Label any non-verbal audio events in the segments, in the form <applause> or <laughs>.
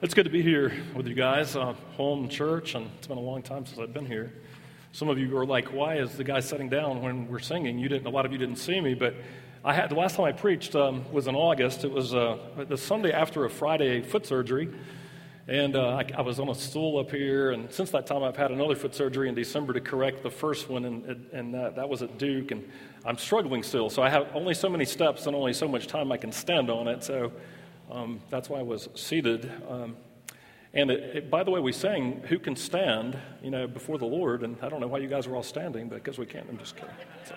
It's good to be here with you guys, uh, home church, and it's been a long time since I've been here. Some of you are like, "Why is the guy sitting down when we're singing?" You didn't. A lot of you didn't see me, but I had the last time I preached um, was in August. It was uh, the Sunday after a Friday foot surgery, and uh, I, I, was on a stool up here. And since that time, I've had another foot surgery in December to correct the first one, and, and that was at Duke. And I'm struggling still, so I have only so many steps and only so much time I can stand on it. So um, that's why I was seated. Um, and it, it, by the way, we sang "Who Can Stand," you know, before the Lord, and I don't know why you guys were all standing, but because we can't. I'm just kidding. So,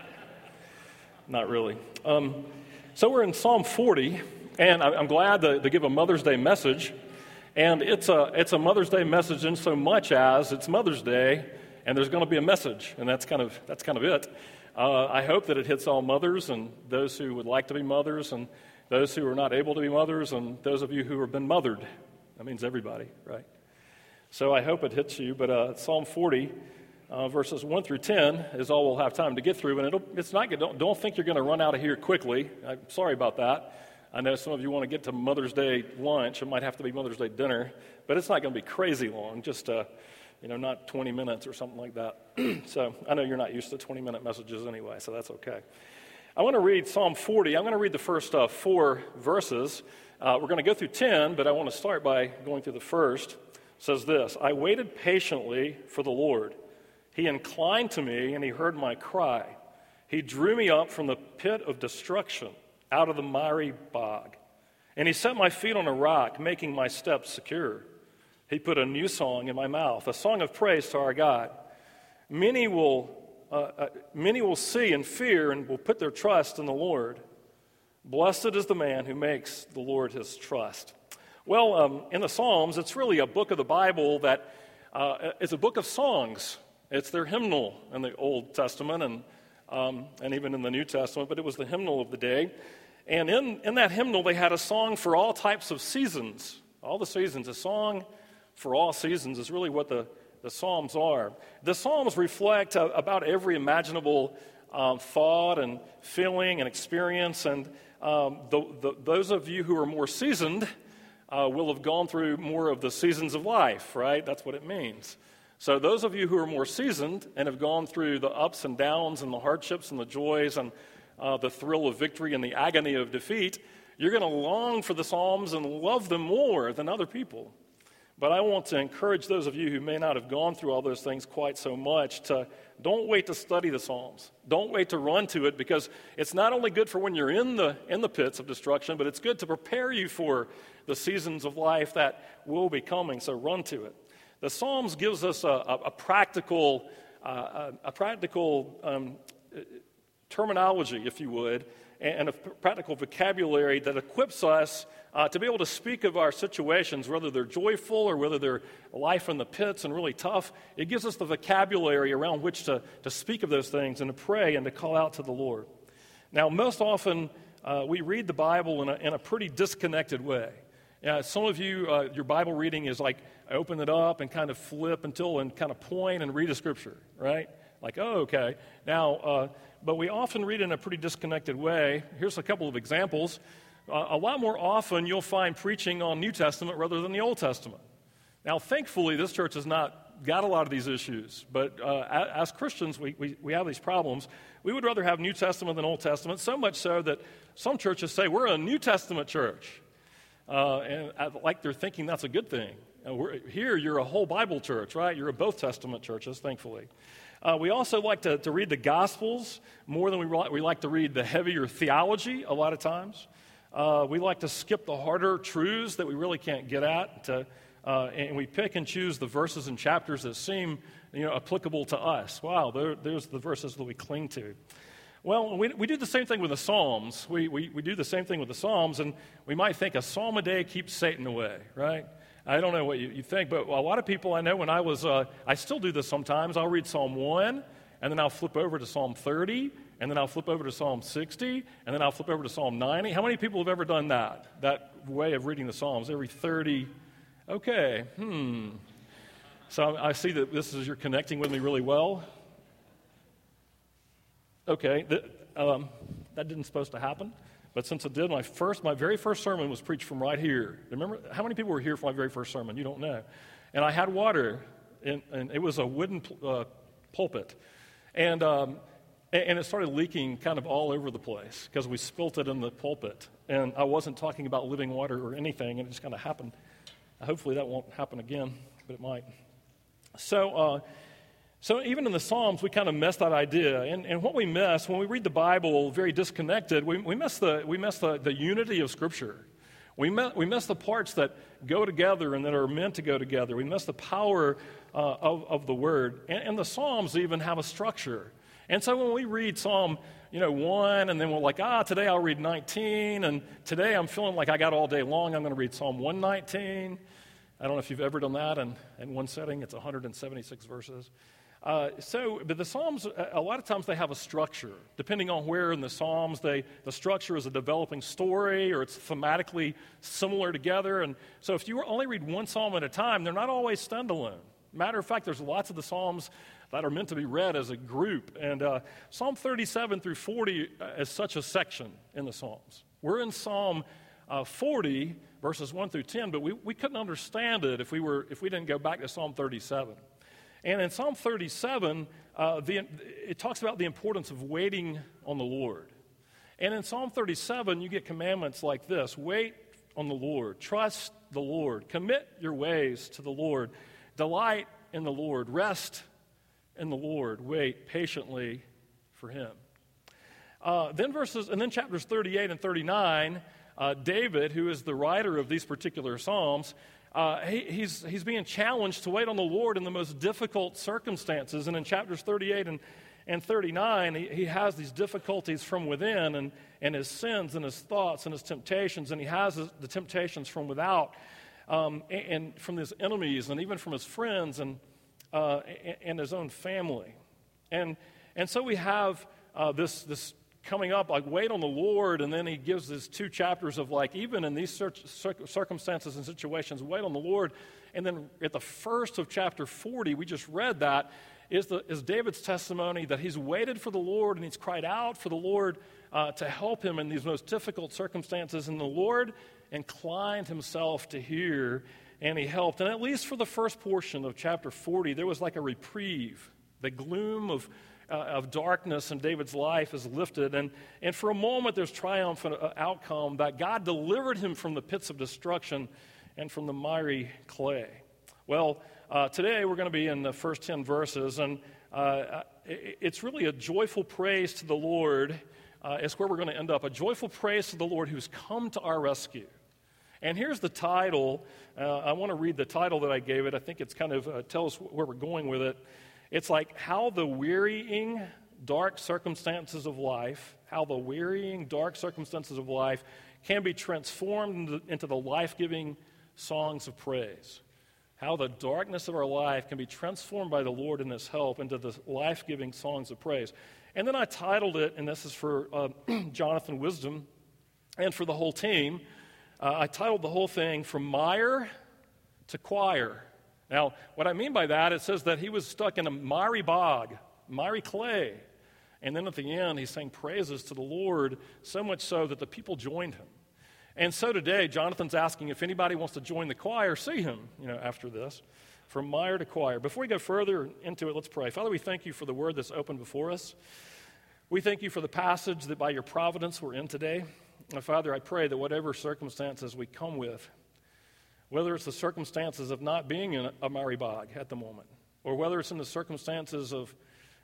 not really. Um, so we're in Psalm 40, and I'm glad to, to, give a Mother's Day message. And it's a, it's a Mother's Day message in so much as it's Mother's Day, and there's going to be a message, and that's kind of, that's kind of it. Uh, I hope that it hits all mothers and those who would like to be mothers and those who are not able to be mothers, and those of you who have been mothered. That means everybody, right? So I hope it hits you. But uh, Psalm 40, uh, verses 1 through 10, is all we'll have time to get through. And it's not good. Don't, don't think you're going to run out of here quickly. I'm sorry about that. I know some of you want to get to Mother's Day lunch. It might have to be Mother's Day dinner, but it's not going to be crazy long. Just, uh, you know, not 20 minutes or something like that. <clears throat> so I know you're not used to 20 minute messages anyway, so that's okay. I want to read Psalm 40. I'm going to read the first uh, four verses. Uh, we're going to go through 10, but I want to start by going through the first. It says this I waited patiently for the Lord. He inclined to me and he heard my cry. He drew me up from the pit of destruction, out of the miry bog. And he set my feet on a rock, making my steps secure. He put a new song in my mouth, a song of praise to our God. Many will uh, uh, many will see and fear and will put their trust in the Lord. Blessed is the man who makes the Lord his trust. Well, um, in the Psalms, it's really a book of the Bible that uh, is a book of songs. It's their hymnal in the Old Testament and, um, and even in the New Testament, but it was the hymnal of the day. And in, in that hymnal, they had a song for all types of seasons, all the seasons. A song for all seasons is really what the the Psalms are. The Psalms reflect uh, about every imaginable um, thought and feeling and experience. And um, the, the, those of you who are more seasoned uh, will have gone through more of the seasons of life, right? That's what it means. So, those of you who are more seasoned and have gone through the ups and downs and the hardships and the joys and uh, the thrill of victory and the agony of defeat, you're going to long for the Psalms and love them more than other people. But I want to encourage those of you who may not have gone through all those things quite so much to don't wait to study the Psalms. Don't wait to run to it because it's not only good for when you're in the, in the pits of destruction, but it's good to prepare you for the seasons of life that will be coming. So run to it. The Psalms gives us a, a, a practical, uh, a, a, practical um, terminology, if you would, and a practical vocabulary that equips us uh, to be able to speak of our situations, whether they're joyful or whether they're life in the pits and really tough. It gives us the vocabulary around which to, to speak of those things and to pray and to call out to the Lord. Now, most often, uh, we read the Bible in a, in a pretty disconnected way. Yeah, some of you, uh, your Bible reading is like open it up and kind of flip until and kind of point and read a scripture, right? Like, oh, okay. Now, uh, but we often read in a pretty disconnected way. Here's a couple of examples. Uh, a lot more often, you'll find preaching on New Testament rather than the Old Testament. Now, thankfully, this church has not got a lot of these issues, but uh, as Christians, we, we, we have these problems. We would rather have New Testament than Old Testament, so much so that some churches say we're a New Testament church. Uh, and I, like they're thinking that's a good thing. here, you're a whole Bible church, right? You're a both Testament churches, thankfully. Uh, we also like to, to read the Gospels more than we, we like to read the heavier theology a lot of times. Uh, we like to skip the harder truths that we really can't get at, to, uh, and we pick and choose the verses and chapters that seem you know, applicable to us. Wow, there, there's the verses that we cling to. Well, we, we do the same thing with the Psalms. We, we, we do the same thing with the Psalms, and we might think a psalm a day keeps Satan away, right? I don't know what you, you think, but a lot of people I know when I was, uh, I still do this sometimes. I'll read Psalm 1, and then I'll flip over to Psalm 30, and then I'll flip over to Psalm 60, and then I'll flip over to Psalm 90. How many people have ever done that? That way of reading the Psalms, every 30. Okay, hmm. So I see that this is, you're connecting with me really well. Okay, um, that didn't supposed to happen. But since it did, my first, my very first sermon was preached from right here. Remember, how many people were here for my very first sermon? You don't know. And I had water, and, and it was a wooden uh, pulpit. And, um, and it started leaking kind of all over the place because we spilt it in the pulpit. And I wasn't talking about living water or anything, and it just kind of happened. Hopefully that won't happen again, but it might. So, uh, so even in the Psalms, we kind of miss that idea. And, and what we miss when we read the Bible very disconnected, we, we miss, the, we miss the, the unity of Scripture. We we miss the parts that go together and that are meant to go together. We miss the power uh, of, of the Word. And, and the Psalms even have a structure. And so when we read Psalm you know, 1, and then we're like, ah, today I'll read 19, and today I'm feeling like I got all day long, I'm going to read Psalm 119. I don't know if you've ever done that in, in one setting, it's 176 verses. Uh, so, but the Psalms, a lot of times they have a structure. Depending on where in the Psalms, they, the structure is a developing story or it's thematically similar together. And so, if you only read one Psalm at a time, they're not always standalone. Matter of fact, there's lots of the Psalms that are meant to be read as a group. And uh, Psalm 37 through 40 uh, is such a section in the Psalms. We're in Psalm uh, 40, verses 1 through 10, but we, we couldn't understand it if we, were, if we didn't go back to Psalm 37. And in Psalm 37, uh, the, it talks about the importance of waiting on the Lord. And in Psalm 37, you get commandments like this wait on the Lord, trust the Lord, commit your ways to the Lord, delight in the Lord, rest in the Lord, wait patiently for Him. Uh, then verses, and then chapters 38 and 39, uh, David, who is the writer of these particular psalms, uh, he, he's, he's being challenged to wait on the Lord in the most difficult circumstances. And in chapters 38 and, and 39, he, he has these difficulties from within and, and his sins and his thoughts and his temptations. And he has the temptations from without um, and, and, from his enemies and even from his friends and, uh, and his own family. And, and so we have uh, this, this coming up, like, wait on the Lord, and then he gives his two chapters of, like, even in these circumstances and situations, wait on the Lord. And then at the first of chapter 40, we just read that, is, the, is David's testimony that he's waited for the Lord and he's cried out for the Lord uh, to help him in these most difficult circumstances. And the Lord inclined himself to hear and he helped. And at least for the first portion of chapter 40, there was like a reprieve. The gloom of uh, of darkness in David's life is lifted. And, and for a moment, there's triumphant uh, outcome that God delivered him from the pits of destruction and from the miry clay. Well, uh, today we're going to be in the first 10 verses, and uh, it's really a joyful praise to the Lord. Uh, it's where we're going to end up. A joyful praise to the Lord who's come to our rescue. And here's the title. Uh, I want to read the title that I gave it. I think it's kind of uh, tells where we're going with it. It's like how the wearying, dark circumstances of life, how the wearying, dark circumstances of life can be transformed into the life giving songs of praise. How the darkness of our life can be transformed by the Lord and His help into the life giving songs of praise. And then I titled it, and this is for uh, <clears throat> Jonathan Wisdom and for the whole team. Uh, I titled the whole thing From Mire to Choir. Now, what I mean by that, it says that he was stuck in a miry bog, miry clay. And then at the end, he sang praises to the Lord, so much so that the people joined him. And so today, Jonathan's asking if anybody wants to join the choir, see him, you know, after this, from mire to choir. Before we go further into it, let's pray. Father, we thank you for the word that's open before us. We thank you for the passage that by your providence we're in today. Father, I pray that whatever circumstances we come with, whether it's the circumstances of not being in a miry bog at the moment, or whether it's in the circumstances of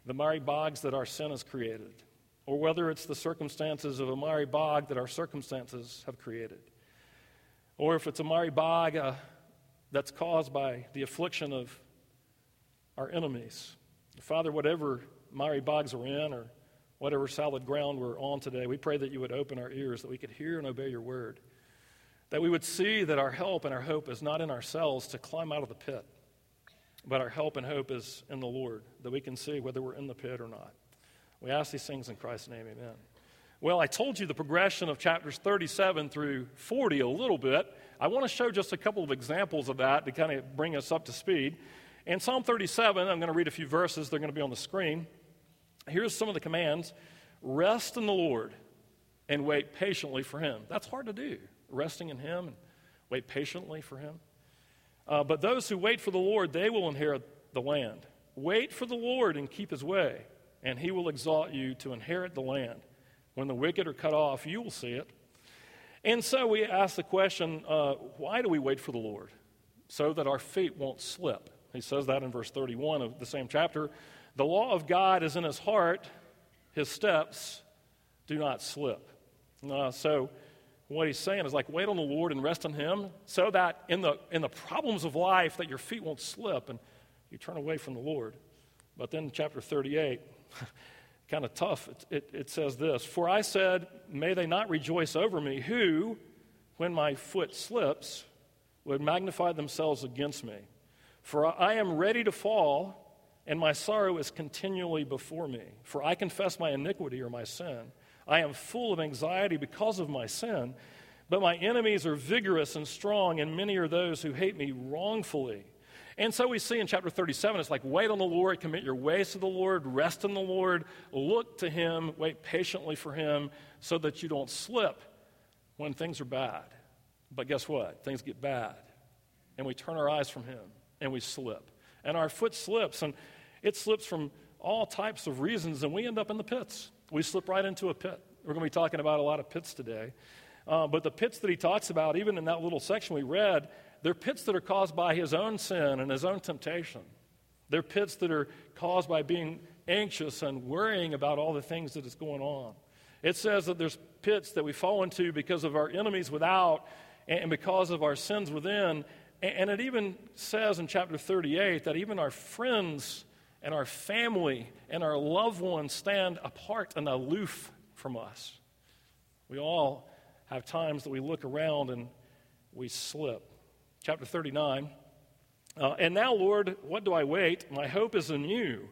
the miry bogs that our sin has created, or whether it's the circumstances of a miry bog that our circumstances have created, or if it's a miry bog uh, that's caused by the affliction of our enemies. Father, whatever miry bogs we're in, or whatever solid ground we're on today, we pray that you would open our ears, that we could hear and obey your word. That we would see that our help and our hope is not in ourselves to climb out of the pit, but our help and hope is in the Lord, that we can see whether we're in the pit or not. We ask these things in Christ's name, amen. Well, I told you the progression of chapters 37 through 40 a little bit. I want to show just a couple of examples of that to kind of bring us up to speed. In Psalm 37, I'm going to read a few verses, they're going to be on the screen. Here's some of the commands Rest in the Lord and wait patiently for him. That's hard to do, resting in him and wait patiently for him. Uh, but those who wait for the Lord, they will inherit the land. Wait for the Lord and keep his way, and he will exalt you to inherit the land. When the wicked are cut off, you will see it. And so we ask the question uh, why do we wait for the Lord? So that our feet won't slip. He says that in verse 31 of the same chapter. The law of God is in his heart, his steps do not slip. Uh, so, what he's saying is like, wait on the Lord and rest on him so that in the, in the problems of life that your feet won't slip and you turn away from the Lord. But then, chapter 38, <laughs> kind of tough, it, it, it says this For I said, May they not rejoice over me, who, when my foot slips, would magnify themselves against me. For I am ready to fall, and my sorrow is continually before me. For I confess my iniquity or my sin. I am full of anxiety because of my sin. But my enemies are vigorous and strong, and many are those who hate me wrongfully. And so we see in chapter 37, it's like wait on the Lord, commit your ways to the Lord, rest in the Lord, look to Him, wait patiently for Him so that you don't slip when things are bad. But guess what? Things get bad, and we turn our eyes from Him and we slip. And our foot slips, and it slips from all types of reasons, and we end up in the pits. We slip right into a pit. We're going to be talking about a lot of pits today. Uh, but the pits that he talks about, even in that little section we read, they're pits that are caused by his own sin and his own temptation. They're pits that are caused by being anxious and worrying about all the things that is going on. It says that there's pits that we fall into because of our enemies without and because of our sins within. And it even says in chapter 38 that even our friends and our family and our loved ones stand apart and aloof from us. We all have times that we look around and we slip chapter 39. Uh, and now, Lord, what do I wait? My hope is in you.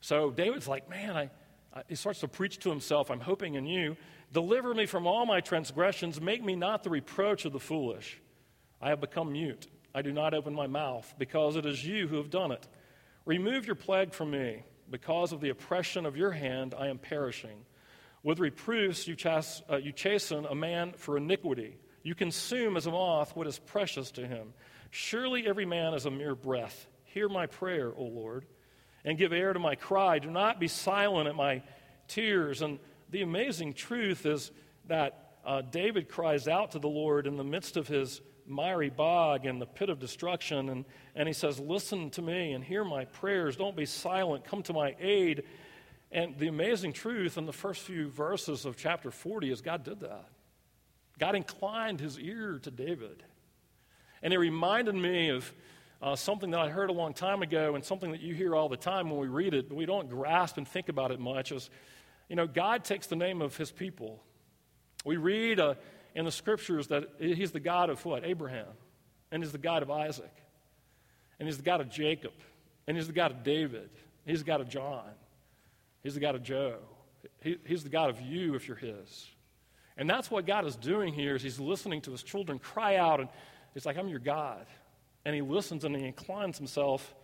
So David's like, man, I, I, he starts to preach to himself, I'm hoping in you. Deliver me from all my transgressions. Make me not the reproach of the foolish. I have become mute. I do not open my mouth because it is you who have done it. Remove your plague from me. Because of the oppression of your hand, I am perishing. With reproofs, you, chas- uh, you chasten a man for iniquity. You consume as a moth what is precious to him. Surely every man is a mere breath. Hear my prayer, O Lord, and give ear to my cry. Do not be silent at my tears. And the amazing truth is that uh, David cries out to the Lord in the midst of his miry bog and the pit of destruction. And, and he says, Listen to me and hear my prayers. Don't be silent. Come to my aid. And the amazing truth in the first few verses of chapter 40 is God did that. God inclined his ear to David. And it reminded me of uh, something that I heard a long time ago and something that you hear all the time when we read it, but we don't grasp and think about it much. Is, you know, God takes the name of his people. We read uh, in the scriptures that he's the God of what? Abraham. And he's the God of Isaac. And he's the God of Jacob. And he's the God of David. He's the God of John. He's the God of Joe. He, he's the God of you if you're his. And that's what God is doing here is he's listening to his children cry out and it's like, I'm your God. And he listens and he inclines himself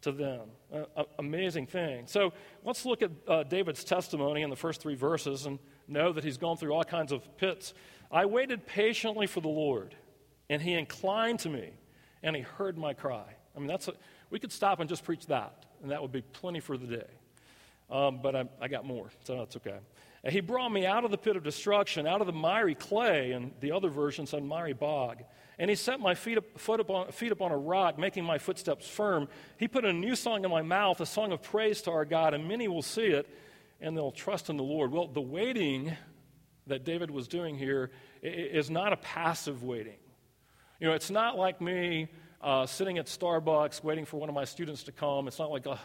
to them. Uh, amazing thing. So let's look at uh, David's testimony in the first three verses and know that he's gone through all kinds of pits. I waited patiently for the Lord, and he inclined to me, and he heard my cry. I mean, that's a, we could stop and just preach that, and that would be plenty for the day. Um, but I, I got more, so that's okay. And He brought me out of the pit of destruction, out of the miry clay, and the other version said miry bog. And he set my feet, up, foot upon, feet upon a rock, making my footsteps firm. He put a new song in my mouth, a song of praise to our God, and many will see it, and they'll trust in the Lord. Well, the waiting that David was doing here is not a passive waiting. You know, it's not like me uh, sitting at Starbucks waiting for one of my students to come. It's not like, uh,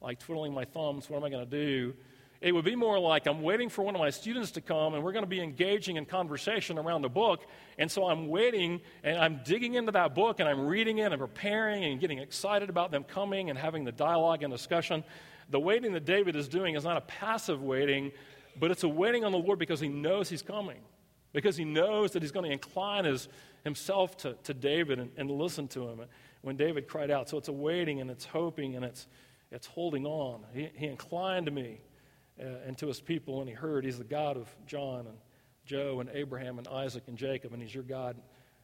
like twiddling my thumbs, what am I going to do? It would be more like I'm waiting for one of my students to come and we're going to be engaging in conversation around the book. And so I'm waiting and I'm digging into that book and I'm reading it and preparing and getting excited about them coming and having the dialogue and discussion. The waiting that David is doing is not a passive waiting, but it's a waiting on the Lord because he knows he's coming, because he knows that he's going to incline his, himself to, to David and, and listen to him when David cried out. So it's a waiting and it's hoping and it's, it's holding on. He, he inclined to me uh, and to his people, and he heard he's the God of John and Joe and Abraham and Isaac and Jacob, and he's your God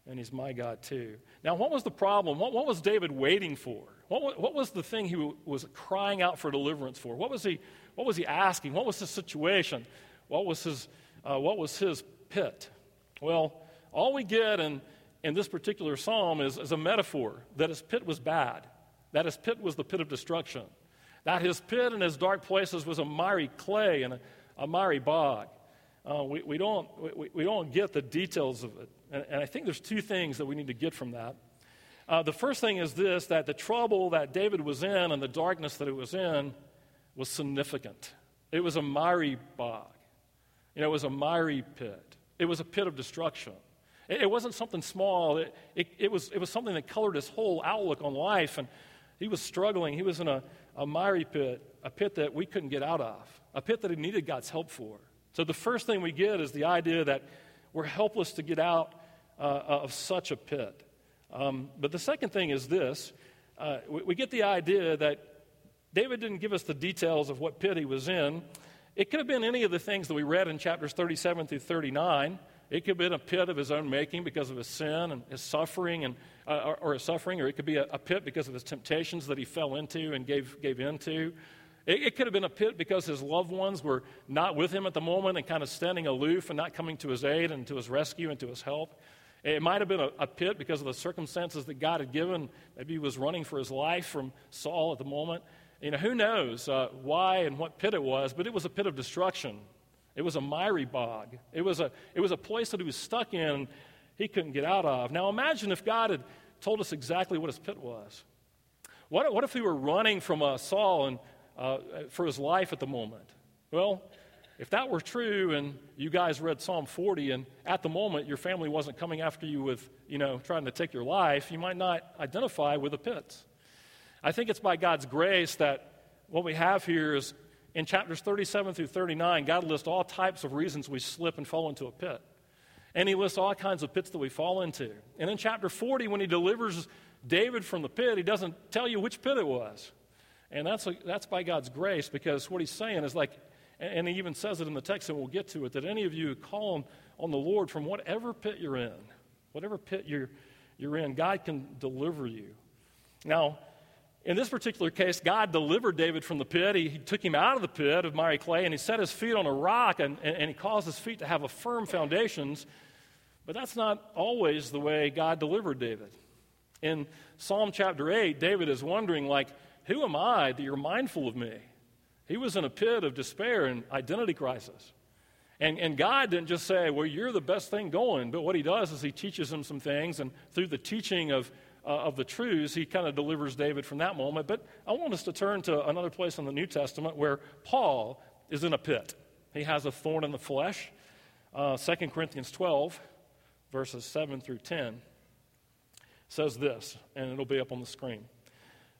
and he's my God too. Now, what was the problem? What, what was David waiting for? What, what, was the thing he was crying out for deliverance for? What was he, what was he asking? What was his situation? What was his, uh, what was his pit? Well, all we get in, in this particular psalm is, is a metaphor that his pit was bad, that his pit was the pit of destruction, that his pit and his dark places was a miry clay and a, a miry bog. Uh, we, we, don't, we, we don't get the details of it. And, and, I think there's two things that we need to get from that. Uh, the first thing is this that the trouble that David was in and the darkness that it was in was significant. It was a miry bog, you know, it was a miry pit, it was a pit of destruction. It, it wasn't something small, it, it, it, was, it was something that colored his whole outlook on life. And he was struggling, he was in a, a miry pit, a pit that we couldn't get out of, a pit that he needed God's help for. So the first thing we get is the idea that we're helpless to get out uh, of such a pit. Um, but the second thing is this uh, we, we, get the idea that David didn't give us the details of what pit he was in. It could have been any of the things that we read in chapters 37 through 39. It could have been a pit of his own making because of his sin and his suffering, and, uh, or, or, his suffering, or it could be a, a, pit because of his temptations that he fell into and gave, gave into. It, it could have been a pit because his loved ones were not with him at the moment and kind of standing aloof and not coming to his aid and to his rescue and to his help. It might have been a, a, pit because of the circumstances that God had given. Maybe he was running for his life from Saul at the moment. You know, who knows uh, why and what pit it was, but it was a pit of destruction. It was a miry bog. It was a, it was a place that he was stuck in he couldn't get out of. Now imagine if God had told us exactly what his pit was. What, what if we were running from uh, Saul and uh, for his life at the moment. Well, if that were true and you guys read Psalm 40 and at the moment your family wasn't coming after you with, you know, trying to take your life, you might not identify with the pits. I think it's by God's grace that what we have here is in chapters 37 through 39, God lists all types of reasons we slip and fall into a pit. And he lists all kinds of pits that we fall into. And in chapter 40, when he delivers David from the pit, he doesn't tell you which pit it was. And that's, that's by God's grace because what he's saying is like, and he even says it in the text, and we'll get to it, that any of you call on, on the Lord from whatever pit you're in, whatever pit you're, you're in, God can deliver you. Now, in this particular case, God delivered David from the pit. He, he, took him out of the pit of miry clay and he set his feet on a rock and, and, and he caused his feet to have a firm foundations. But that's not always the way God delivered David. In Psalm chapter 8, David is wondering, like, who am I that you're mindful of me? He was in a pit of despair and identity crisis. And, and God didn't just say, Well, you're the best thing going. But what he does is he teaches him some things, and through the teaching of, uh, of the truths, he kind of delivers David from that moment. But I want us to turn to another place in the New Testament where Paul is in a pit. He has a thorn in the flesh. Uh, 2 Corinthians 12, verses 7 through 10, says this, and it'll be up on the screen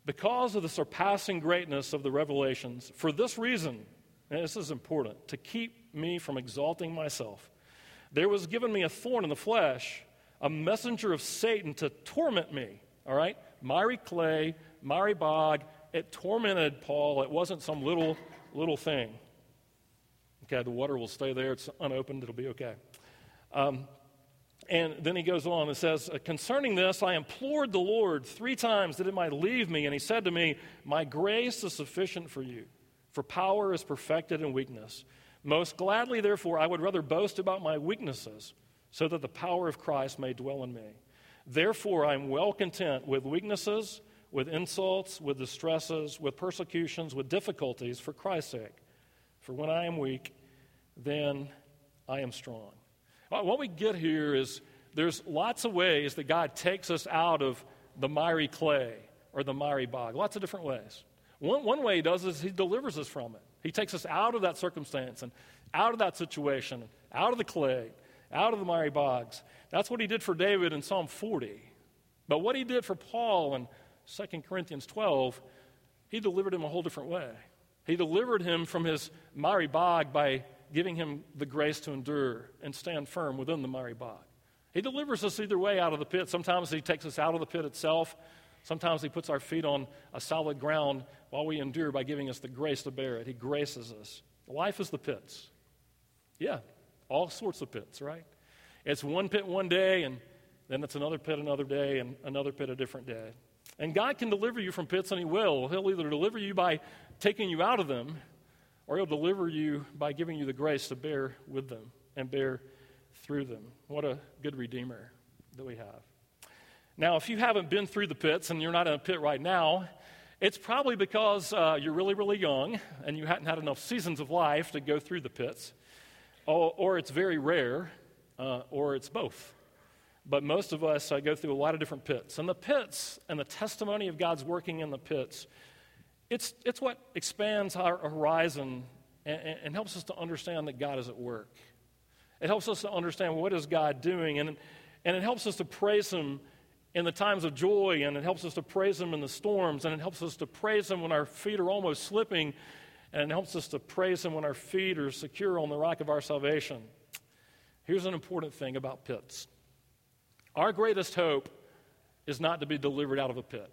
because of the surpassing greatness of the revelations, for this reason, and this is important, to keep me from exalting myself, there was given me a thorn in the flesh, a messenger of Satan to torment me. All right? Miry clay, miry bog, it tormented Paul. It wasn't some little, little thing. Okay, the water will stay there. It's unopened. It'll be okay. Um, and then he goes on and says, Concerning this, I implored the Lord three times that it might leave me. And he said to me, My grace is sufficient for you, for power is perfected in weakness. Most gladly, therefore, I would rather boast about my weaknesses, so that the power of Christ may dwell in me. Therefore, I am well content with weaknesses, with insults, with distresses, with persecutions, with difficulties for Christ's sake. For when I am weak, then I am strong. What we get here is there's lots of ways that God takes us out of the miry clay or the miry bog, lots of different ways. One, one way he does is he delivers us from it. He takes us out of that circumstance and out of that situation, out of the clay, out of the miry bogs. That's what he did for David in Psalm 40. But what he did for Paul in 2 Corinthians 12, he delivered him a whole different way. He delivered him from his miry bog by giving him the grace to endure and stand firm within the miry bog. He delivers us either way out of the pit. Sometimes He takes us out of the pit itself. Sometimes He puts our feet on a solid ground while we endure by giving us the grace to bear it. He graces us. Life is the pits. Yeah. All sorts of pits, right? It's one pit one day, and then it's another pit another day, and another pit a different day. And God can deliver you from pits, and He will. He'll either deliver you by taking you out of them, or He'll deliver you by giving you the grace to bear with them and bear through them. What a good Redeemer that we have. Now, if you haven't been through the pits and you're not in a pit right now, it's probably because uh, you're really, really young and you hadn't had enough seasons of life to go through the pits, or, or it's very rare, uh, or it's both. But most of us I go through a lot of different pits. And the pits and the testimony of God's working in the pits, it's, it's what expands our horizon and, and helps us to understand that God is at work. It helps us to understand what is God doing, and, and it helps us to praise Him in the times of joy, and it helps us to praise Him in the storms, and it helps us to praise Him when our feet are almost slipping, and it helps us to praise Him when our feet are secure on the rock of our salvation. Here's an important thing about pits our greatest hope is not to be delivered out of a pit.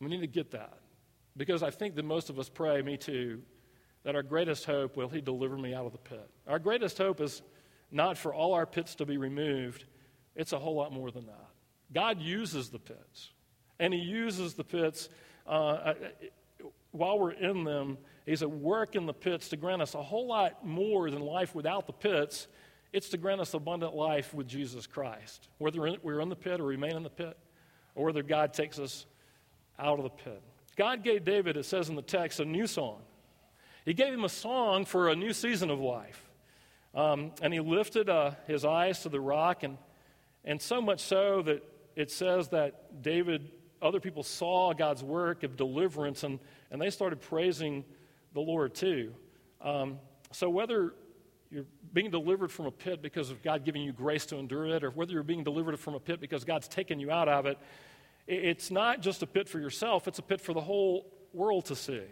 We need to get that because I think that most of us pray, me too, that our greatest hope will He deliver me out of the pit. Our greatest hope is not for all our pits to be removed, it's a whole lot more than that. God uses the pits, and He uses the pits uh, while we're in them. He's at work in the pits to grant us a whole lot more than life without the pits it's to grant us abundant life with Jesus Christ. Whether we're in the pit or remain in the pit, or whether God takes us out of the pit. God gave David, it says in the text, a new song. He gave him a song for a new season of life. Um, and he lifted uh, his eyes to the rock, and, and so much so that it says that David, other people saw God's work of deliverance, and, and they started praising the Lord too. Um, so whether you're being delivered from a pit because of God giving you grace to endure it, or whether you're being delivered from a pit because God's taken you out of it, it's not just a pit for yourself, it's a pit for the whole world to see.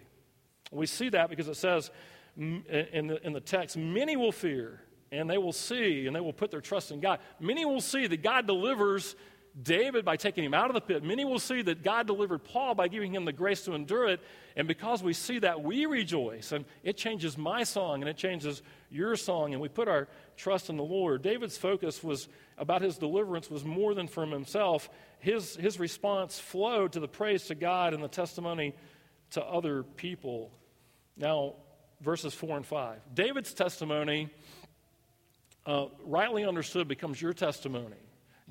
We see that because it says in the, in the text, many will fear and they will see and they will put their trust in God. Many will see that God delivers David by taking him out of the pit. Many will see that God delivered Paul by giving him the grace to endure it. And because we see that, we rejoice. And it changes my song and it changes your song. And we put our trust in the Lord. David's focus was about his deliverance was more than from himself. His, his response flowed to the praise to God and the testimony to other people. Now, verses 4 and 5. David's testimony, uh, rightly understood, becomes your testimony.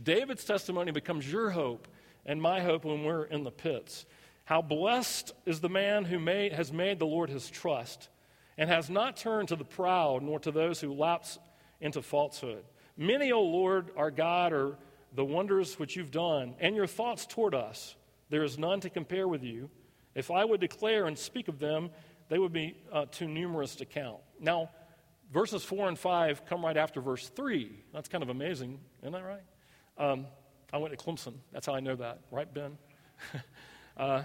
David's testimony becomes your hope and my hope when we're in the pits. How blessed is the man who made, has made the Lord his trust and has not turned to the proud nor to those who lapse into falsehood. Many, O Lord, our God, are the wonders which you've done, and your thoughts toward us. There is none to compare with you. If I would declare and speak of them, they would be uh, too numerous to count. Now, verses 4 and 5 come right after verse 3. That's kind of amazing, isn't that right? Um, I went to Clemson. That's how I know that, right, Ben? <laughs> uh,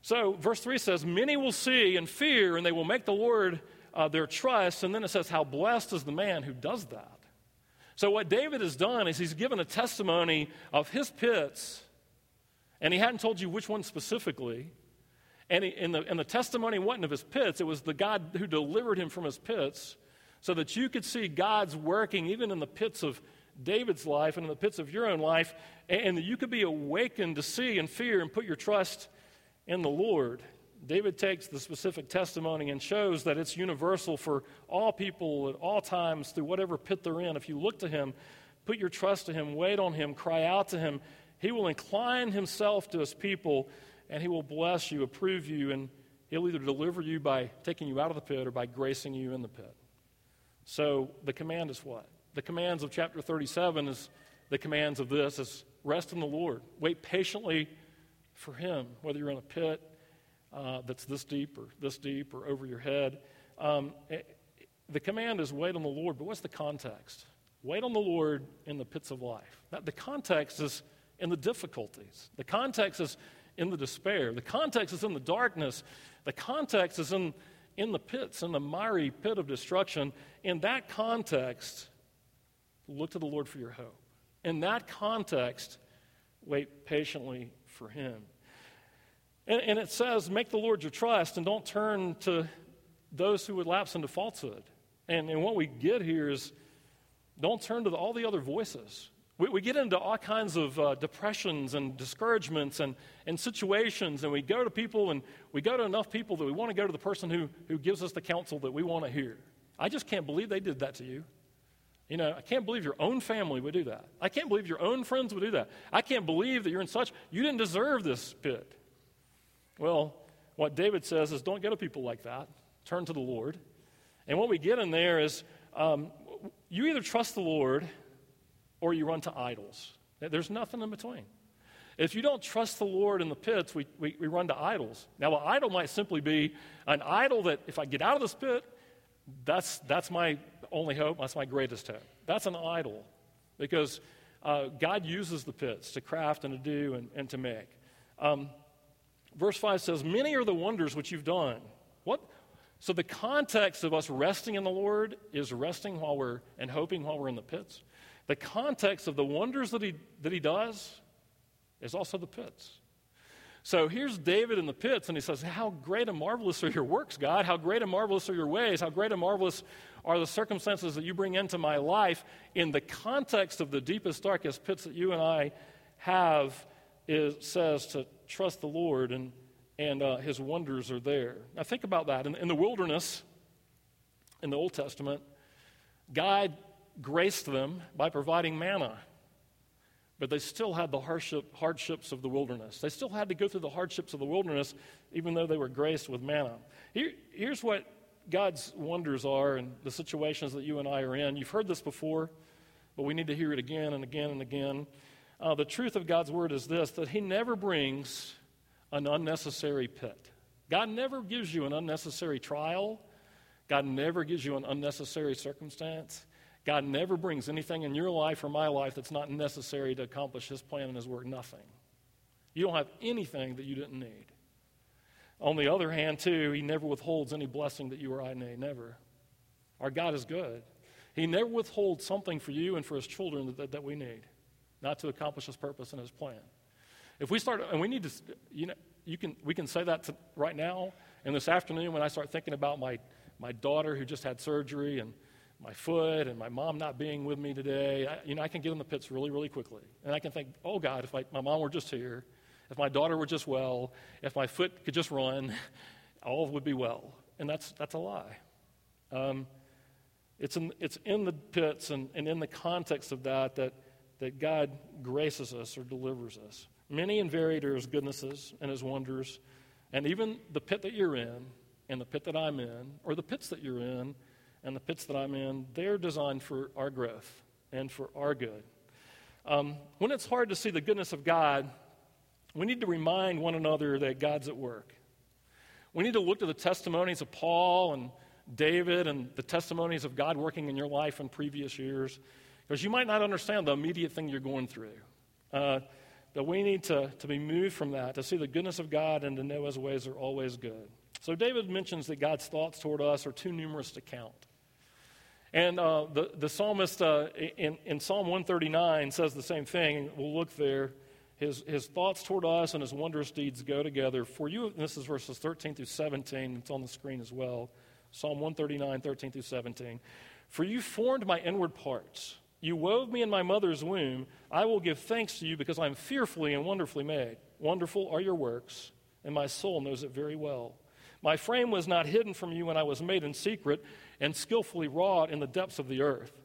so, verse 3 says, Many will see and fear, and they will make the Lord uh, their trust. And then it says, How blessed is the man who does that. So, what David has done is he's given a testimony of his pits, and he hadn't told you which one specifically. And, he, and, the, and the testimony wasn't of his pits, it was the God who delivered him from his pits, so that you could see God's working even in the pits of David's life and in the pits of your own life, and that you could be awakened to see and fear and put your trust in the Lord. David takes the specific testimony and shows that it's universal for all people at all times through whatever pit they're in. If you look to him, put your trust to him, wait on him, cry out to him, he will incline himself to his people and he will bless you, approve you, and he'll either deliver you by taking you out of the pit or by gracing you in the pit. So the command is what? The commands of chapter 37 is the commands of this is rest in the Lord. Wait patiently for him, whether you're in a pit uh, that's this deep or this deep or over your head. Um, it, eh, the command is wait on the Lord, but what's the context? Wait on the Lord in the pits of life. Now, the context is in the difficulties. The context is in the despair. The context is in the darkness. The context is in, in the pits, in the miry pit of destruction. In that context, Look to the Lord for your hope. In that context, wait patiently for Him. And, and, it says, make the Lord your trust and don't turn to those who would lapse into falsehood. And, and what we get here is don't turn to the, all the other voices. We, we get into all kinds of uh, depressions and discouragements and, and situations, and we go to people and we go to enough people that we want to go to the person who, who gives us the counsel that we want to hear. I just can't believe they did that to you. You know, I can't believe your own family would do that. I can't believe your own friends would do that. I can't believe that you're in such, you didn't deserve this pit. Well, what David says is don't go to people like that. Turn to the Lord. And what we get in there is um, you either trust the Lord or you run to idols. There's nothing in between. If you don't trust the Lord in the pits, we, we, we run to idols. Now, an idol might simply be an idol that if I get out of this pit, that's, that's my only hope. That's my greatest hope. That's an idol because uh, God uses the pits to craft and to do and, and to make. Um, verse 5 says, Many are the wonders which you've done. What? So the context of us resting in the Lord is resting while we're and hoping while we're in the pits. The context of the wonders that he, that he does is also the pits. So here's David in the pits, and he says, How great and marvelous are your works, God. How great and marvelous are your ways. How great and marvelous are the circumstances that you bring into my life. In the context of the deepest, darkest pits that you and I have, it says to trust the Lord, and, and uh, his wonders are there. Now think about that. In, in the wilderness, in the Old Testament, God graced them by providing manna but they still had the hardship, hardships of the wilderness. They still had to go through the hardships of the wilderness, even though they were graced with manna. Here, here's what God's wonders are and the situations that you and I are in. You've heard this before, but we need to hear it again and again and again. Uh, the truth of God's word is this that He never brings an unnecessary pit. God never gives you an unnecessary trial, God never gives you an unnecessary circumstance. God never brings anything in your life or my life that's not necessary to accomplish His plan and His work. Nothing. You don't have anything that you didn't need. On the other hand, too, He never withholds any blessing that you or I need. Never. Our God is good. He never withholds something for you and for His children that, that, that we need, not to accomplish His purpose and His plan. If we start, and we need to, you know, you can, we can say that to, right now, and this afternoon when I start thinking about my, my daughter who just had surgery and my foot and my mom not being with me today, I, you know, I can get in the pits really, really quickly. And I can think, oh God, if I, my mom were just here, if my daughter were just well, if my foot could just run, <laughs> all would be well. And that's, that's a lie. Um, it's, in, it's in the pits and, and in the context of that, that that God graces us or delivers us. Many and varied are his goodnesses and his wonders. And even the pit that you're in, and the pit that I'm in, or the pits that you're in, and the pits that I'm in, they're designed for our growth and for our good. Um, when it's hard to see the goodness of God, we need to remind one another that God's at work. We need to look to the testimonies of Paul and David and the testimonies of God working in your life in previous years, because you might not understand the immediate thing you're going through. Uh, but we need to, to be moved from that, to see the goodness of God and to know his ways are always good. So David mentions that God's thoughts toward us are too numerous to count. And uh, the, the psalmist uh, in, in Psalm 139 says the same thing. We'll look there. His, his thoughts toward us and his wondrous deeds go together. For you, this is verses 13 through 17. It's on the screen as well. Psalm 139, 13 through 17. For you formed my inward parts. You wove me in my mother's womb. I will give thanks to you because I am fearfully and wonderfully made. Wonderful are your works, and my soul knows it very well. My frame was not hidden from you when I was made in secret and skillfully wrought in the depths of the earth.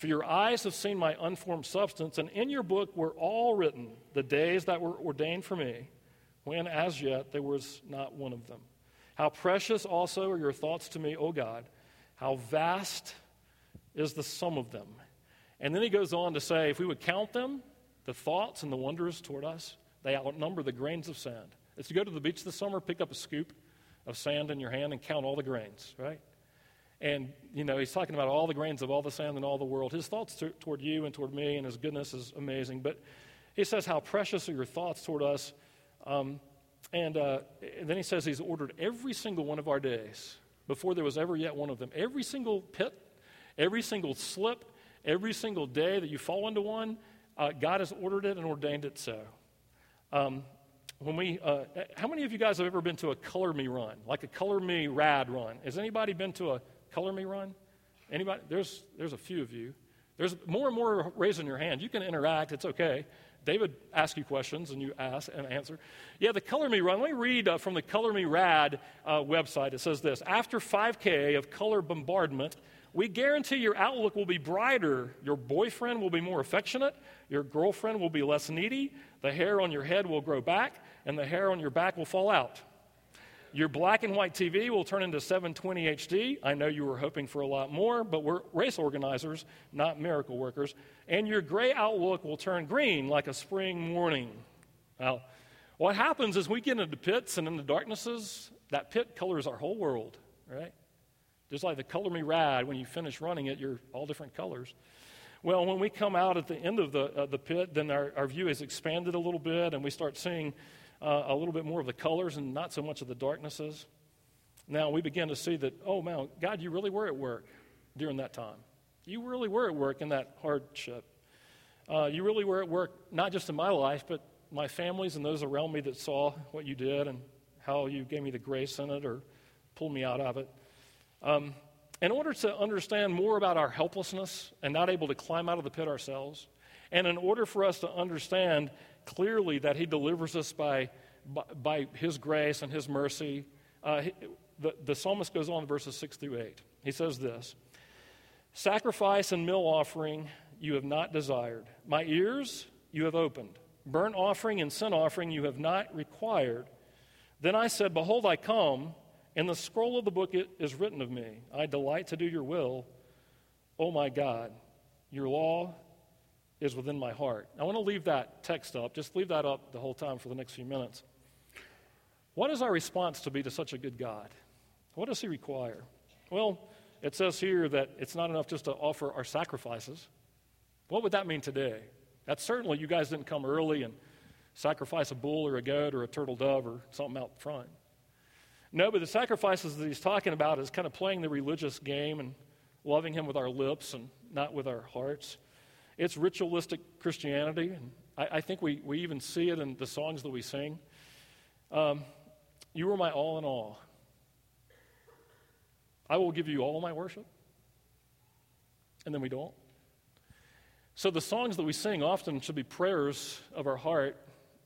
For your eyes have seen my unformed substance, and in your book were all written the days that were ordained for me, when as yet there was not one of them. How precious also are your thoughts to me, O God. How vast is the sum of them. And then he goes on to say, if we would count them, the thoughts and the wonders toward us, they outnumber the grains of sand. It's to go to the beach this summer, pick up a scoop, of sand in your hand and count all the grains, right? And, you know, he's talking about all the grains of all the sand in all the world. His thoughts toward you and toward me and his goodness is amazing. But he says, How precious are your thoughts toward us. Um, and, uh, and then he says he's ordered every single one of our days before there was ever yet one of them. Every single pit, every single slip, every single day that you fall into one, uh, God has ordered it and ordained it so. Um, when we, uh, how many of you guys have ever been to a Color Me run, like a Color Me Rad run? Has anybody been to a Color Me run? Anybody? There's, there's a few of you. There's more and more raising your hand. You can interact, it's okay. David asks you questions and you ask and answer. Yeah, the Color Me run. Let me read uh, from the Color Me Rad uh, website. It says this After 5K of color bombardment, we guarantee your outlook will be brighter. Your boyfriend will be more affectionate. Your girlfriend will be less needy. The hair on your head will grow back, and the hair on your back will fall out. Your black and white TV will turn into 720 HD. I know you were hoping for a lot more, but we're race organizers, not miracle workers. And your gray outlook will turn green like a spring morning. Now, what happens is we get into pits and into darknesses, that pit colors our whole world, right? Just like the color me rad, when you finish running it, you're all different colors. Well, when we come out at the end of the, uh, the pit, then our, our view is expanded a little bit, and we start seeing uh, a little bit more of the colors and not so much of the darknesses. Now we begin to see that, oh, man, God, you really were at work during that time. You really were at work in that hardship. Uh, you really were at work, not just in my life, but my families and those around me that saw what you did and how you gave me the grace in it or pulled me out of it. Um, in order to understand more about our helplessness and not able to climb out of the pit ourselves, and in order for us to understand clearly that He delivers us by, by, by His grace and His mercy, uh, he, the, the psalmist goes on in verses 6 through 8. He says this Sacrifice and meal offering you have not desired, my ears you have opened. Burnt offering and sin offering you have not required. Then I said, Behold, I come. In the scroll of the book it is written of me, I delight to do your will, O my God. Your law is within my heart. I want to leave that text up. Just leave that up the whole time for the next few minutes. What is our response to be to such a good God? What does He require? Well, it says here that it's not enough just to offer our sacrifices. What would that mean today? That's certainly you guys didn't come early and sacrifice a bull or a goat or a turtle dove or something out front. No, but the sacrifices that he's talking about is kind of playing the religious game and loving him with our lips and not with our hearts. It's ritualistic Christianity, and I, I think we, we even see it in the songs that we sing. Um, you are my all in all. I will give you all my worship. And then we don't. So the songs that we sing often should be prayers of our heart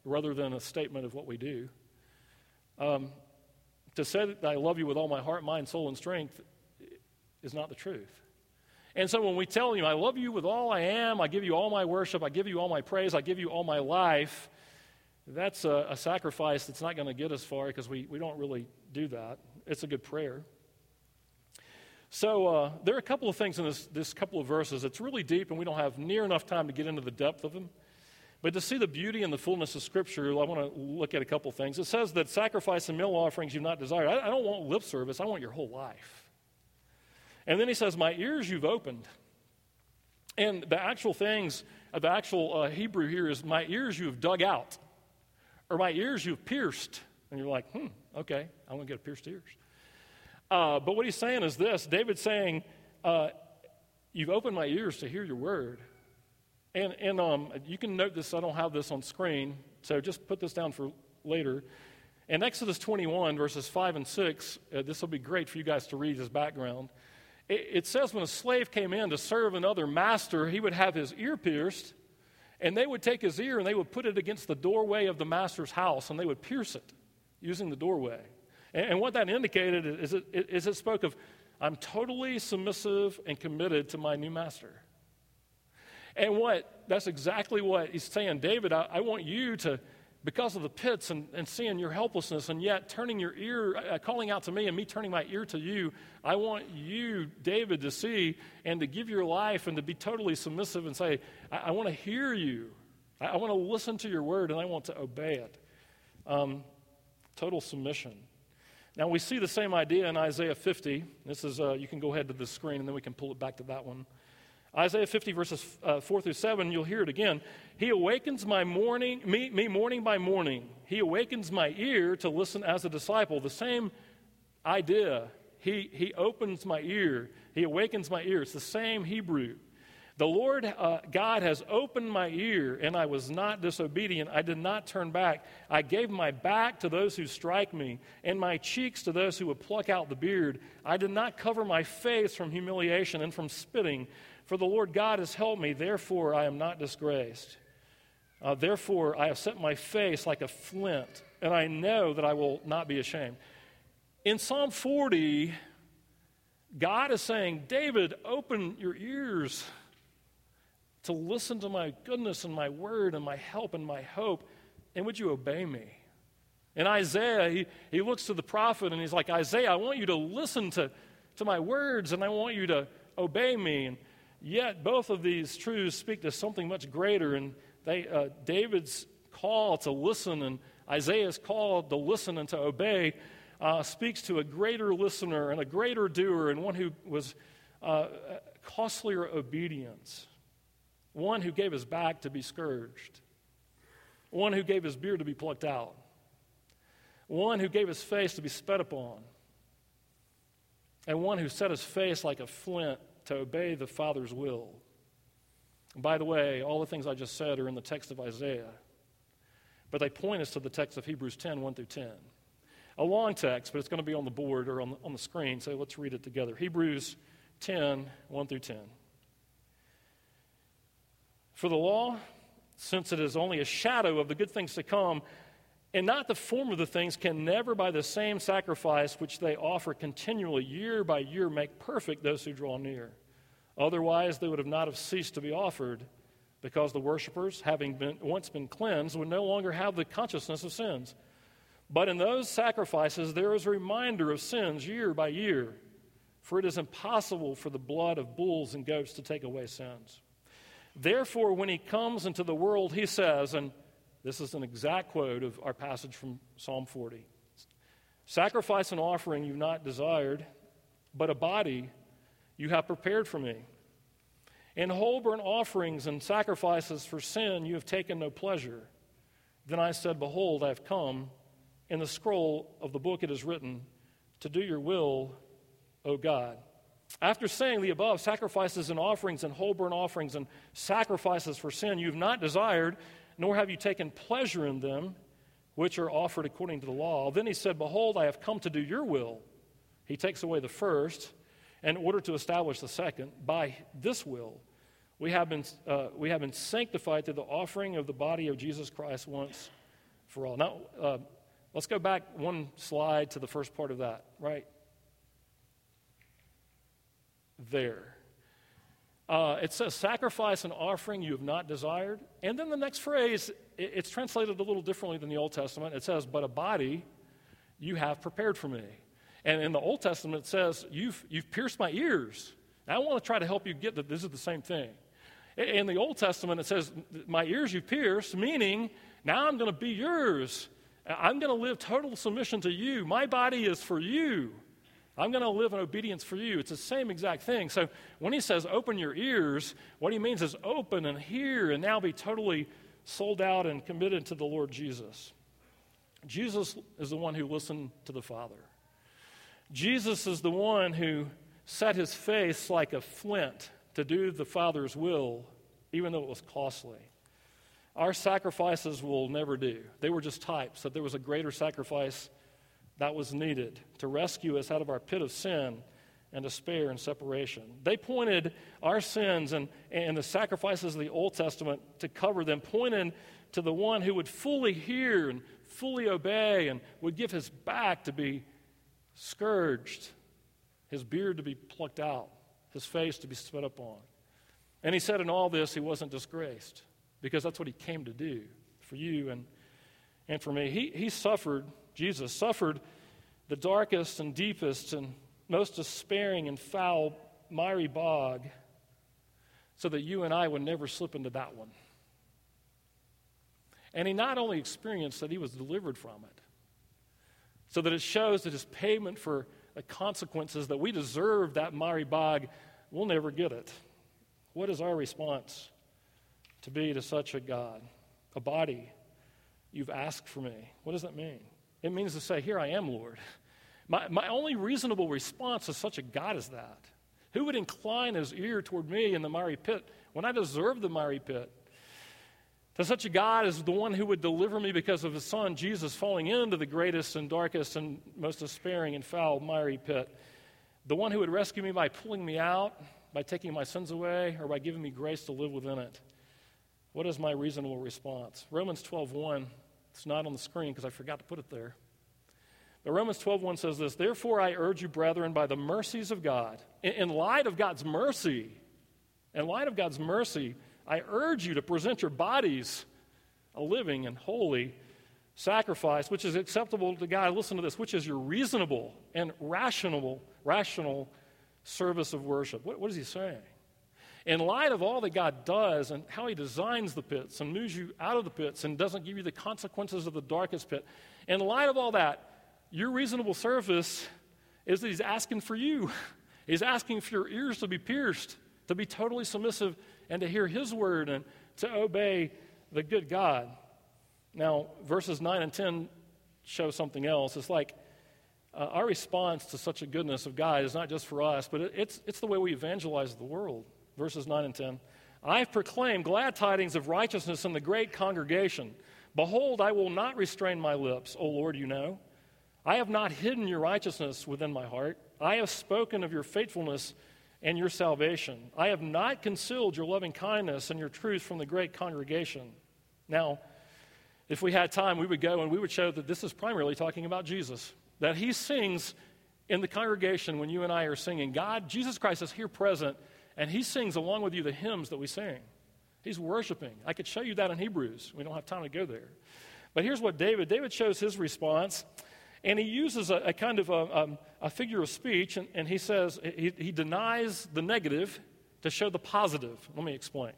rather than a statement of what we do. Um, to say that I love you with all my heart, mind, soul, and strength is not the truth. And so when we tell you, I love you with all I am, I give you all my worship, I give you all my praise, I give you all my life, that's a, a sacrifice that's not going to get us far because we, we don't really do that. It's a good prayer. So uh, there are a couple of things in this, this couple of verses. It's really deep, and we don't have near enough time to get into the depth of them. But to see the beauty and the fullness of Scripture, I want to look at a couple things. It says that sacrifice and meal offerings you've not desired. I, I don't want lip service, I want your whole life. And then he says, My ears you've opened. And the actual things, uh, the actual uh, Hebrew here is, My ears you have dug out, or my ears you've pierced. And you're like, hmm, okay, I'm going to get a pierced ears. Uh, but what he's saying is this David's saying, uh, You've opened my ears to hear your word. And, and um, you can note this, I don't have this on screen, so just put this down for later. In Exodus 21, verses 5 and 6, uh, this will be great for you guys to read as background. It says when a slave came in to serve another master, he would have his ear pierced, and they would take his ear and they would put it against the doorway of the master's house, and they would pierce it using the doorway. And, what that indicated is it, is it spoke of, I'm totally submissive and committed to my new master. And what, that's exactly what he's saying. David, I, I want you to because of the pits and, and seeing your helplessness and yet turning your ear, uh, calling out to me and me turning my ear to you, I want you, David, to see and to give your life and to be totally submissive and say, I, I want to hear you. I, I want to listen to your word and I want to obey it. Um, total submission. Now, we see the same idea in Isaiah 50. This is, uh, you can go ahead to the screen and then we can pull it back to that one. Isaiah 50, verses uh, 4 through 7, you'll hear it again. He awakens my morning, me, me morning by morning. He awakens my ear to listen as a disciple. The same idea. He, he opens my ear. He awakens my ear. It's the same Hebrew. The Lord uh, God has opened my ear, and I was not disobedient. I did not turn back. I gave my back to those who strike me, and my cheeks to those who would pluck out the beard. I did not cover my face from humiliation and from spitting, for the Lord God has helped me. Therefore, I am not disgraced. Uh, therefore, I have set my face like a flint, and I know that I will not be ashamed. In Psalm 40, God is saying, David, open your ears to listen to my goodness and my word and my help and my hope, and would you obey me? In Isaiah, he, he looks to the prophet and he's like, Isaiah, I want you to listen to, to my words and I want you to obey me. And yet, both of these truths speak to something much greater. And they, uh, David's call to listen and Isaiah's call to listen and to obey uh, speaks to a greater listener and a greater doer and one who was uh, costlier obedience one who gave his back to be scourged, one who gave his beard to be plucked out, one who gave his face to be sped upon, and one who set his face like a flint to obey the Father's will. And by the way, all the things I just said are in the text of Isaiah, but they point us to the text of Hebrews 10 1 through 10. A long text, but it's going to be on the board or on the, on the screen, so let's read it together. Hebrews 10 1 through 10. For the law, since it is only a shadow of the good things to come, and not the form of the things, can never by the same sacrifice which they offer continually, year by year, make perfect those who draw near. Otherwise, they would have not have ceased to be offered, because the worshippers, having been, once been cleansed, would no longer have the consciousness of sins. But in those sacrifices, there is a reminder of sins year by year, for it is impossible for the blood of bulls and goats to take away sins. Therefore, when he comes into the world, he says, and this is an exact quote of our passage from Psalm 40 Sacrifice and offering you've not desired, but a body you have prepared for me. In whole burnt offerings and sacrifices for sin you have taken no pleasure. Then I said, Behold, I have come. In the scroll of the book it is written, To do your will, O God. After saying the above, sacrifices and offerings and whole burnt offerings and sacrifices for sin you've not desired, nor have you taken pleasure in them, which are offered according to the law. Then he said, Behold, I have come to do your will. He takes away the first in order to establish the second. By this will, we have been, uh, we have been sanctified through the offering of the body of Jesus Christ once for all. Now, uh, let's go back one slide to the first part of that, right? there. Uh, it says, sacrifice and offering you have not desired. And then the next phrase, it's translated a little differently than the Old Testament. It says, but a body you have prepared for me. And in the Old Testament, it says, you've, you've pierced my ears. Now, I want to try to help you get that this is the same thing. In the Old Testament, it says, my ears you've pierced, meaning now I'm going to be yours. I'm going to live total submission to you. My body is for you. I'm going to live in obedience for you. It's the same exact thing. So when he says open your ears, what he means is open and hear and now be totally sold out and committed to the Lord Jesus. Jesus is the one who listened to the Father. Jesus is the one who set his face like a flint to do the Father's will, even though it was costly. Our sacrifices will never do. They were just types, that there was a greater sacrifice that was needed to rescue us out of our pit of sin and despair and separation. They pointed our sins and, and the sacrifices of the Old Testament to cover them, pointing to the one who would fully hear and fully obey and would give his back to be scourged, his beard to be plucked out, his face to be spit upon. And he said in all this, he wasn't disgraced because that's what he came to do for you and, and for me. He, he suffered Jesus suffered the darkest and deepest and most despairing and foul, miry bog so that you and I would never slip into that one. And he not only experienced that, he was delivered from it. So that it shows that his payment for the consequences that we deserve that miry bog, we'll never get it. What is our response to be to such a God? A body you've asked for me. What does that mean? It means to say, Here I am, Lord. My, my only reasonable response to such a God as that, Who would incline his ear toward me in the miry pit when I deserve the miry pit? To such a God as the one who would deliver me because of his son, Jesus, falling into the greatest and darkest and most despairing and foul miry pit. The one who would rescue me by pulling me out, by taking my sins away, or by giving me grace to live within it. What is my reasonable response? Romans 12:1. It's not on the screen because I forgot to put it there. But Romans 12:1 says this, "Therefore I urge you, brethren, by the mercies of God, in light of God's mercy, in light of God's mercy, I urge you to present your bodies a living and holy sacrifice, which is acceptable to God. Listen to this, which is your reasonable and rational, rational service of worship. What, what is he saying? In light of all that God does and how He designs the pits and moves you out of the pits and doesn't give you the consequences of the darkest pit, in light of all that, your reasonable service is that He's asking for you. <laughs> He's asking for your ears to be pierced, to be totally submissive, and to hear His word and to obey the good God. Now, verses 9 and 10 show something else. It's like uh, our response to such a goodness of God is not just for us, but it, it's, it's the way we evangelize the world. Verses 9 and 10. I've proclaimed glad tidings of righteousness in the great congregation. Behold, I will not restrain my lips, O Lord, you know. I have not hidden your righteousness within my heart. I have spoken of your faithfulness and your salvation. I have not concealed your loving kindness and your truth from the great congregation. Now, if we had time, we would go and we would show that this is primarily talking about Jesus. That he sings in the congregation when you and I are singing. God, Jesus Christ is here present, and he sings along with you the hymns that we sing. He's worshiping. I could show you that in Hebrews. We don't have time to go there. But here's what David David shows his response. And he uses a, a kind of a, um, a, figure of speech, and, and he says, he, he denies the negative to show the positive. Let me explain.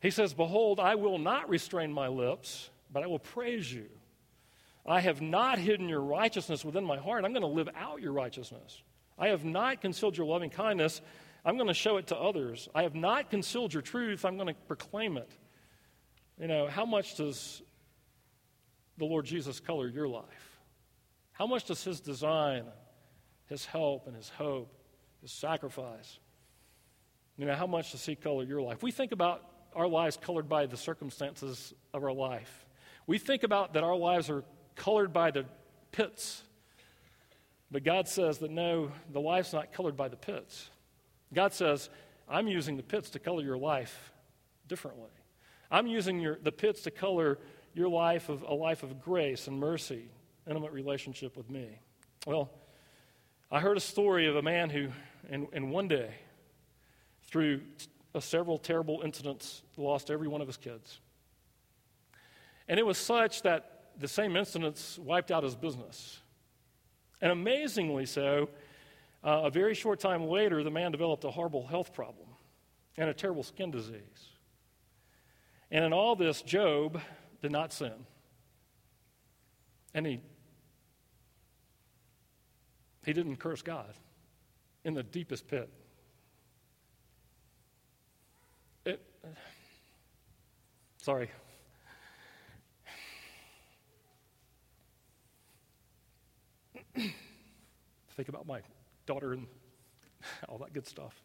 He says, Behold, I will not restrain my lips, but I will praise you. I have not hidden your righteousness within my heart. I'm going to live out your righteousness. I have not concealed your loving kindness. I'm going to show it to others. I have not concealed your truth. I'm going to proclaim it. You know, how much does the Lord Jesus color your life? How much does His design, His help, and His hope, His sacrifice, you know, how much does He color your life? We think about our lives colored by the circumstances of our life. We think about that our lives are colored by the pits. But God says that no, the life's not colored by the pits. God says, I'm using the pits to color your life differently. I'm using your, the pits to color your life of a life of grace and mercy intimate relationship with me. Well, I heard a story of a man who, in, in one day, through several terrible incidents, lost every one of his kids. And it was such that the same incidents wiped out his business. And amazingly so, uh, a very short time later, the man developed a horrible health problem and a terrible skin disease. And in all this, Job did not sin. And he he didn't curse God in the deepest pit. It, sorry. <coughs> Think about my daughter and <laughs> all that good stuff.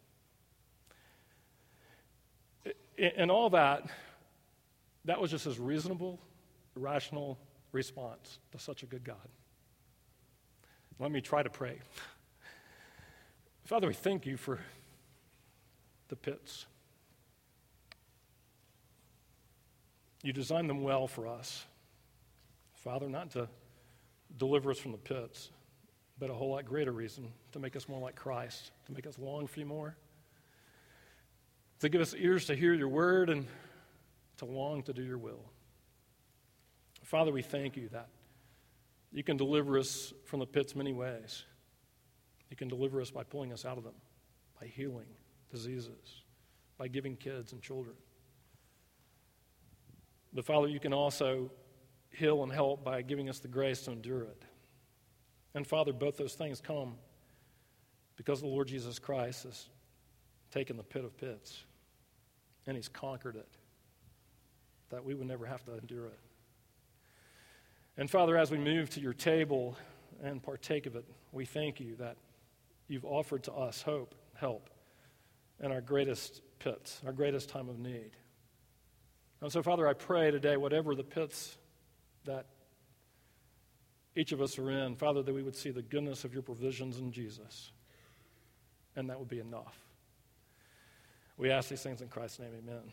And all that, that was just his reasonable, rational response to such a good God. Let me try to pray. <laughs> Father, we thank you for the pits. You designed them well for us. Father, not to deliver us from the pits, but a whole lot greater reason to make us more like Christ, to make us long for you more, to give us ears to hear your word and to long to do your will. Father, we thank you that you can deliver us from the pits many ways. You can deliver us by pulling us out of them, by healing diseases, by giving kids and children. But Father, you can also heal and help by giving us the grace to endure it. And Father, both those things come because the Lord Jesus Christ has taken the pit of pits and he's conquered it, that we would never have to endure it. And Father, as we move to your table and partake of it, we thank you that you've offered to us hope, help, in our greatest pits, our greatest time of need. And so, Father, I pray today, whatever the pits that each of us are in, Father, that we would see the goodness of your provisions in Jesus. And that would be enough. We ask these things in Christ's name, amen.